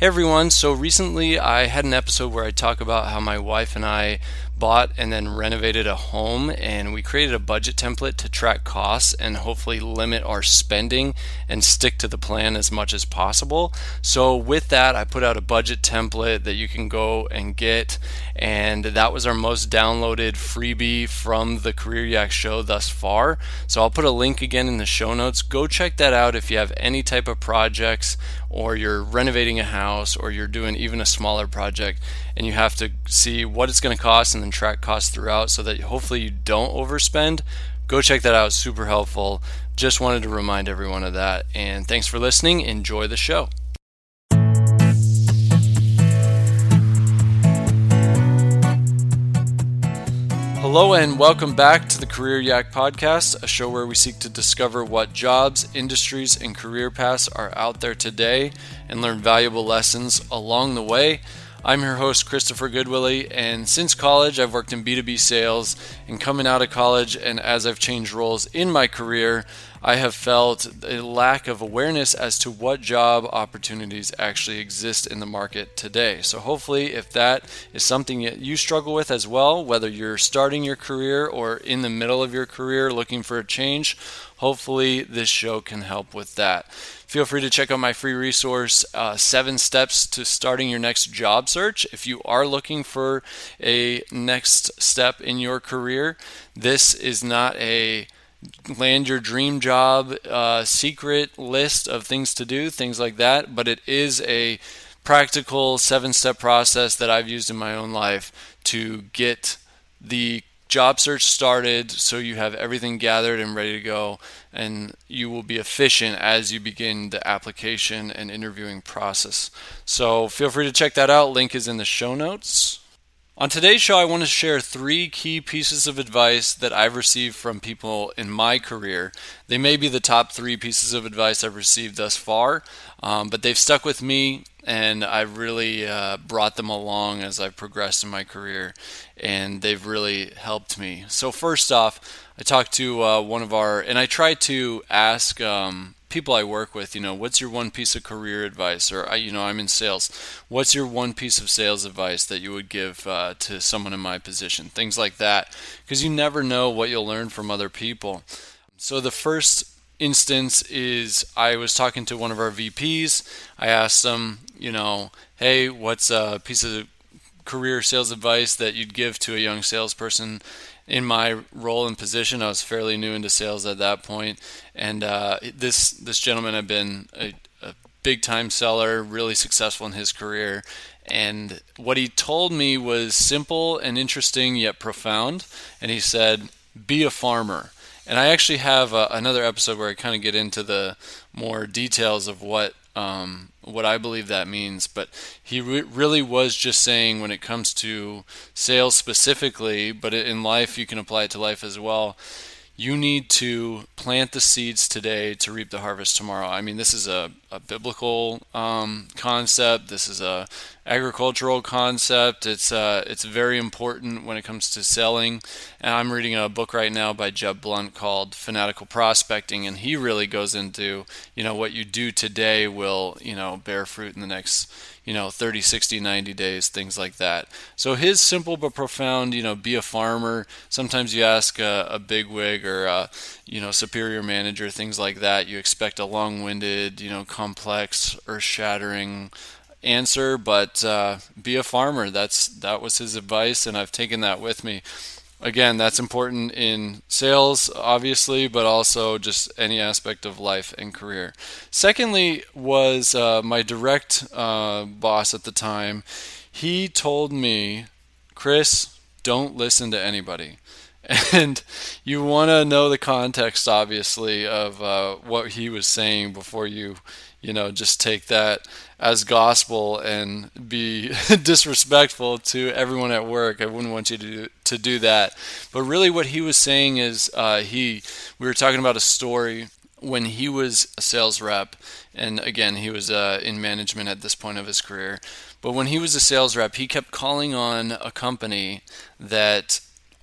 Hey everyone, so recently I had an episode where I talk about how my wife and I bought and then renovated a home and we created a budget template to track costs and hopefully limit our spending and stick to the plan as much as possible. So with that, I put out a budget template that you can go and get and that was our most downloaded freebie from the Career Yak show thus far. So I'll put a link again in the show notes. Go check that out if you have any type of projects or you're renovating a house or you're doing even a smaller project and you have to see what it's going to cost and then track costs throughout so that hopefully you don't overspend. Go check that out, super helpful. Just wanted to remind everyone of that. And thanks for listening. Enjoy the show. Hello, and welcome back to the Career Yak Podcast, a show where we seek to discover what jobs, industries, and career paths are out there today and learn valuable lessons along the way. I'm your host, Christopher Goodwillie, and since college, I've worked in B2B sales. And coming out of college, and as I've changed roles in my career, I have felt a lack of awareness as to what job opportunities actually exist in the market today. So, hopefully, if that is something that you struggle with as well, whether you're starting your career or in the middle of your career looking for a change, hopefully, this show can help with that feel free to check out my free resource, uh, Seven Steps to Starting Your Next Job Search. If you are looking for a next step in your career, this is not a land your dream job uh, secret list of things to do, things like that, but it is a practical seven step process that I've used in my own life to get the job search started so you have everything gathered and ready to go and you will be efficient as you begin the application and interviewing process. So feel free to check that out. Link is in the show notes. On today's show, I want to share three key pieces of advice that I've received from people in my career. They may be the top three pieces of advice I've received thus far, um, but they've stuck with me and I've really uh, brought them along as I've progressed in my career, and they've really helped me. So, first off, I talked to uh, one of our, and I try to ask um, people I work with, you know, what's your one piece of career advice? Or, I, you know, I'm in sales. What's your one piece of sales advice that you would give uh, to someone in my position? Things like that. Because you never know what you'll learn from other people. So the first instance is I was talking to one of our VPs. I asked them, you know, hey, what's a piece of career sales advice that you'd give to a young salesperson? In my role and position, I was fairly new into sales at that point, and uh, this this gentleman had been a, a big time seller, really successful in his career, and what he told me was simple and interesting yet profound. And he said, "Be a farmer." And I actually have uh, another episode where I kind of get into the more details of what um, what I believe that means. But he re- really was just saying when it comes to sales specifically, but in life, you can apply it to life as well. You need to plant the seeds today to reap the harvest tomorrow. I mean, this is a, a biblical um, concept. This is a agricultural concept. It's uh, it's very important when it comes to selling. And I'm reading a book right now by Jeb Blount called Fanatical Prospecting, and he really goes into you know what you do today will you know bear fruit in the next you know 30 60 90 days things like that so his simple but profound you know be a farmer sometimes you ask a, a big wig or a, you know superior manager things like that you expect a long-winded you know complex earth-shattering answer, but uh, be a farmer. That's that was his advice, and I've taken that with me. Again, that's important in sales, obviously, but also just any aspect of life and career. Secondly, was uh, my direct uh, boss at the time. He told me, Chris, don't listen to anybody. And you want to know the context, obviously, of uh, what he was saying before you, you know, just take that as gospel and be disrespectful to everyone at work. I wouldn't want you to do, to do that. But really, what he was saying is uh, he we were talking about a story when he was a sales rep, and again he was uh, in management at this point of his career. But when he was a sales rep, he kept calling on a company that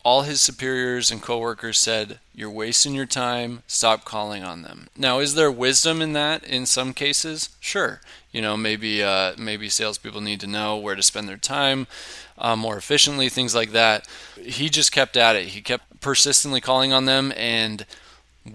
all his superiors and coworkers said, You're wasting your time, stop calling on them. Now, is there wisdom in that in some cases? Sure. You know, maybe uh, maybe salespeople need to know where to spend their time uh, more efficiently, things like that. He just kept at it. He kept persistently calling on them, and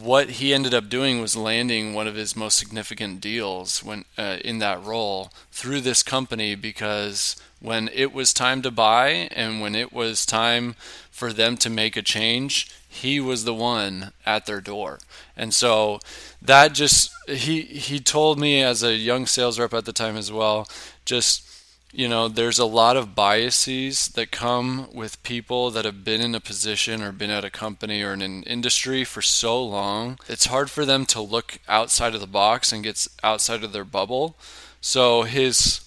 what he ended up doing was landing one of his most significant deals when uh, in that role through this company because when it was time to buy and when it was time for them to make a change, he was the one at their door. And so that just he he told me as a young sales rep at the time as well, just you know, there's a lot of biases that come with people that have been in a position or been at a company or in an industry for so long. It's hard for them to look outside of the box and get outside of their bubble. So his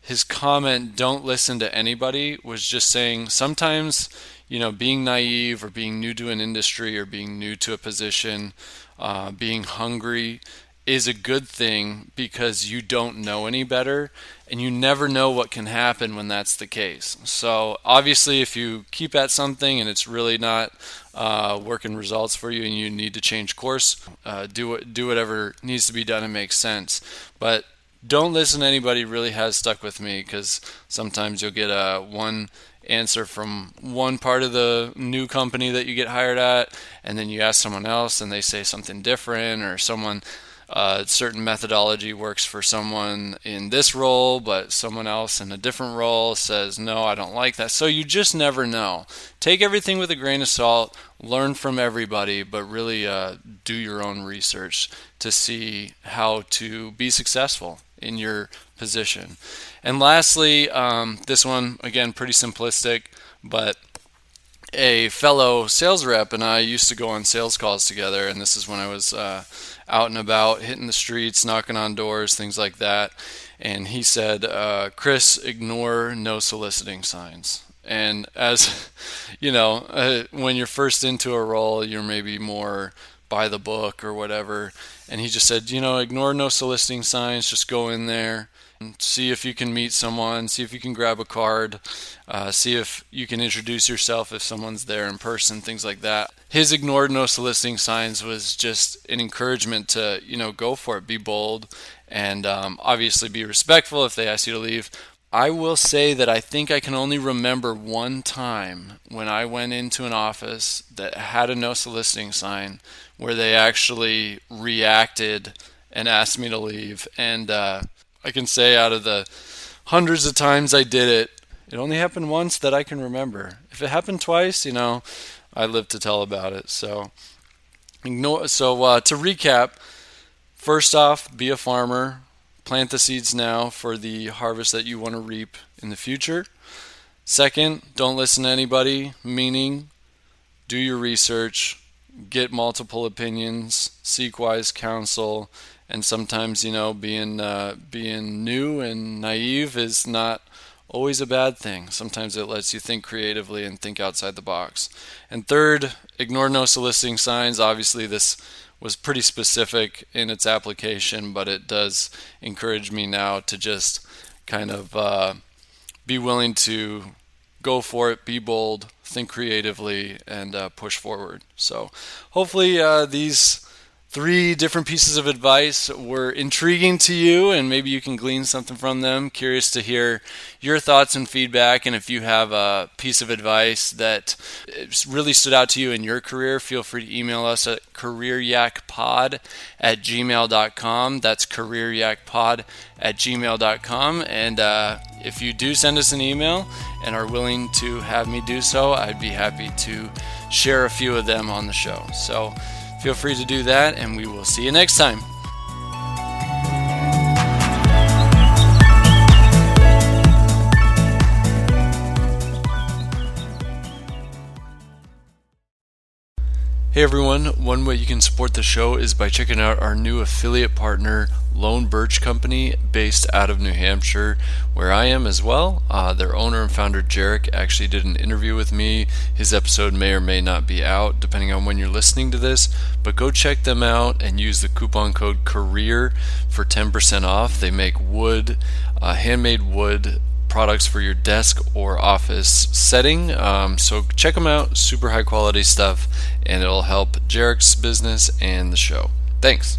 his comment don't listen to anybody was just saying sometimes you know being naive or being new to an industry or being new to a position uh, being hungry is a good thing because you don't know any better and you never know what can happen when that's the case. So, obviously, if you keep at something and it's really not uh, working results for you and you need to change course, uh, do, do whatever needs to be done and makes sense. But don't listen to anybody really has stuck with me because sometimes you'll get a one answer from one part of the new company that you get hired at and then you ask someone else and they say something different or someone uh, certain methodology works for someone in this role, but someone else in a different role says, No, I don't like that. So you just never know. Take everything with a grain of salt, learn from everybody, but really uh, do your own research to see how to be successful in your position. And lastly, um, this one, again, pretty simplistic, but a fellow sales rep and I used to go on sales calls together, and this is when I was. Uh, out and about, hitting the streets, knocking on doors, things like that. And he said, uh, Chris, ignore no soliciting signs. And as you know, uh, when you're first into a role, you're maybe more by the book or whatever. And he just said, you know, ignore no soliciting signs, just go in there and see if you can meet someone, see if you can grab a card, uh, see if you can introduce yourself if someone's there in person, things like that. His ignored no soliciting signs was just an encouragement to, you know, go for it, be bold, and um, obviously be respectful if they ask you to leave. I will say that I think I can only remember one time when I went into an office that had a no soliciting sign where they actually reacted and asked me to leave. And uh, I can say out of the hundreds of times I did it, it only happened once that I can remember. If it happened twice, you know, I live to tell about it. So, ignore. So uh, to recap, first off, be a farmer. Plant the seeds now for the harvest that you want to reap in the future. Second, don't listen to anybody, meaning do your research, get multiple opinions, seek wise counsel, and sometimes you know being uh, being new and naive is not always a bad thing. Sometimes it lets you think creatively and think outside the box. And third, ignore no soliciting signs. Obviously, this was pretty specific in its application, but it does encourage me now to just kind of uh, be willing to go for it, be bold, think creatively, and uh, push forward. So, hopefully, uh, these three different pieces of advice were intriguing to you and maybe you can glean something from them. Curious to hear your thoughts and feedback. And if you have a piece of advice that really stood out to you in your career, feel free to email us at careeryakpod at gmail.com. That's careeryakpod at gmail.com. And uh, if you do send us an email and are willing to have me do so, I'd be happy to share a few of them on the show. So, Feel free to do that, and we will see you next time. Hey everyone, one way you can support the show is by checking out our new affiliate partner, Lone Birch Company, based out of New Hampshire, where I am as well. Uh, their owner and founder, Jarek, actually did an interview with me. His episode may or may not be out, depending on when you're listening to this, but go check them out and use the coupon code CAREER for 10% off. They make wood, uh, handmade wood products for your desk or office setting. Um, so check them out, super high quality stuff, and it'll help Jarek's business and the show. Thanks.